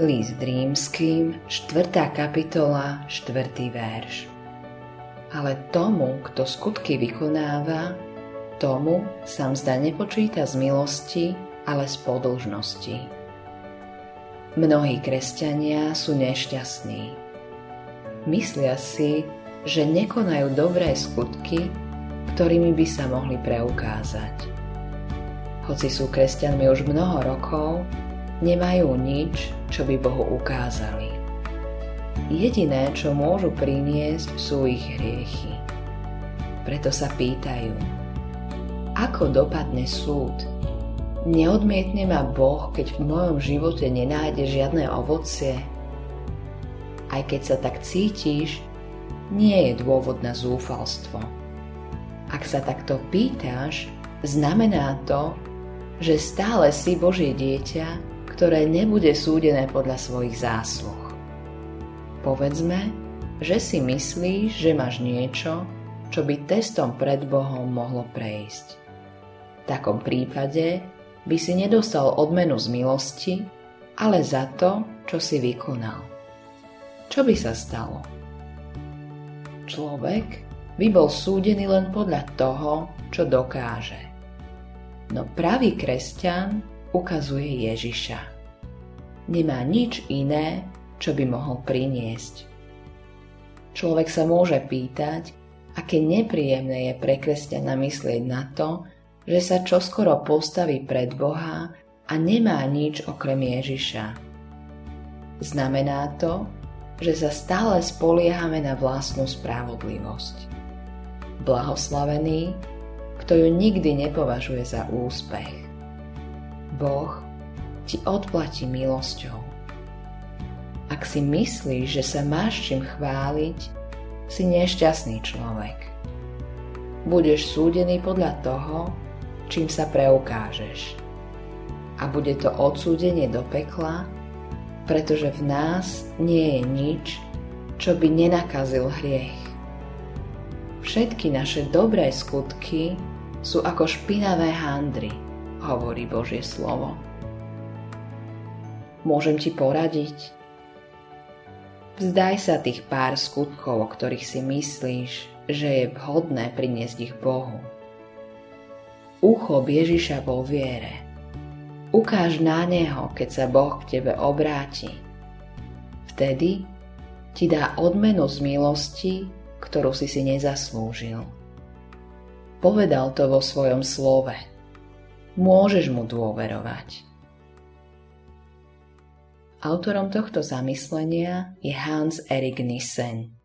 List rímským, 4. kapitola, 4. verš. Ale tomu, kto skutky vykonáva, tomu sa mzda nepočíta z milosti, ale z podlžnosti. Mnohí kresťania sú nešťastní. Myslia si, že nekonajú dobré skutky, ktorými by sa mohli preukázať. Hoci sú kresťanmi už mnoho rokov, nemajú nič, čo by Bohu ukázali. Jediné, čo môžu priniesť, sú ich hriechy. Preto sa pýtajú, ako dopadne súd? Neodmietne ma Boh, keď v mojom živote nenájde žiadne ovocie? Aj keď sa tak cítiš, nie je dôvod na zúfalstvo. Ak sa takto pýtaš, znamená to, že stále si Božie dieťa, ktoré nebude súdené podľa svojich zásluh. Povedzme, že si myslíš, že máš niečo, čo by testom pred Bohom mohlo prejsť. V takom prípade by si nedostal odmenu z milosti, ale za to, čo si vykonal. Čo by sa stalo? Človek by bol súdený len podľa toho, čo dokáže. No pravý kresťan ukazuje Ježiša. Nemá nič iné, čo by mohol priniesť. Človek sa môže pýtať, aké nepríjemné je pre kresťana myslieť na to, že sa čoskoro postaví pred Boha a nemá nič okrem Ježiša. Znamená to, že sa stále spoliehame na vlastnú spravodlivosť. Blahoslavený, kto ju nikdy nepovažuje za úspech. Boh ti odplatí milosťou. Ak si myslíš, že sa máš čím chváliť, si nešťastný človek. Budeš súdený podľa toho, čím sa preukážeš. A bude to odsúdenie do pekla, pretože v nás nie je nič, čo by nenakazil hriech. Všetky naše dobré skutky sú ako špinavé handry, hovorí Božie slovo. Môžem ti poradiť? Vzdaj sa tých pár skutkov, o ktorých si myslíš, že je vhodné priniesť ich Bohu. Uchop Ježiša vo viere. Ukáž na Neho, keď sa Boh k tebe obráti. Vtedy ti dá odmenu z milosti, ktorú si si nezaslúžil. Povedal to vo svojom slove. Môžeš mu dôverovať. Autorom tohto zamyslenia je Hans Erik Nissen.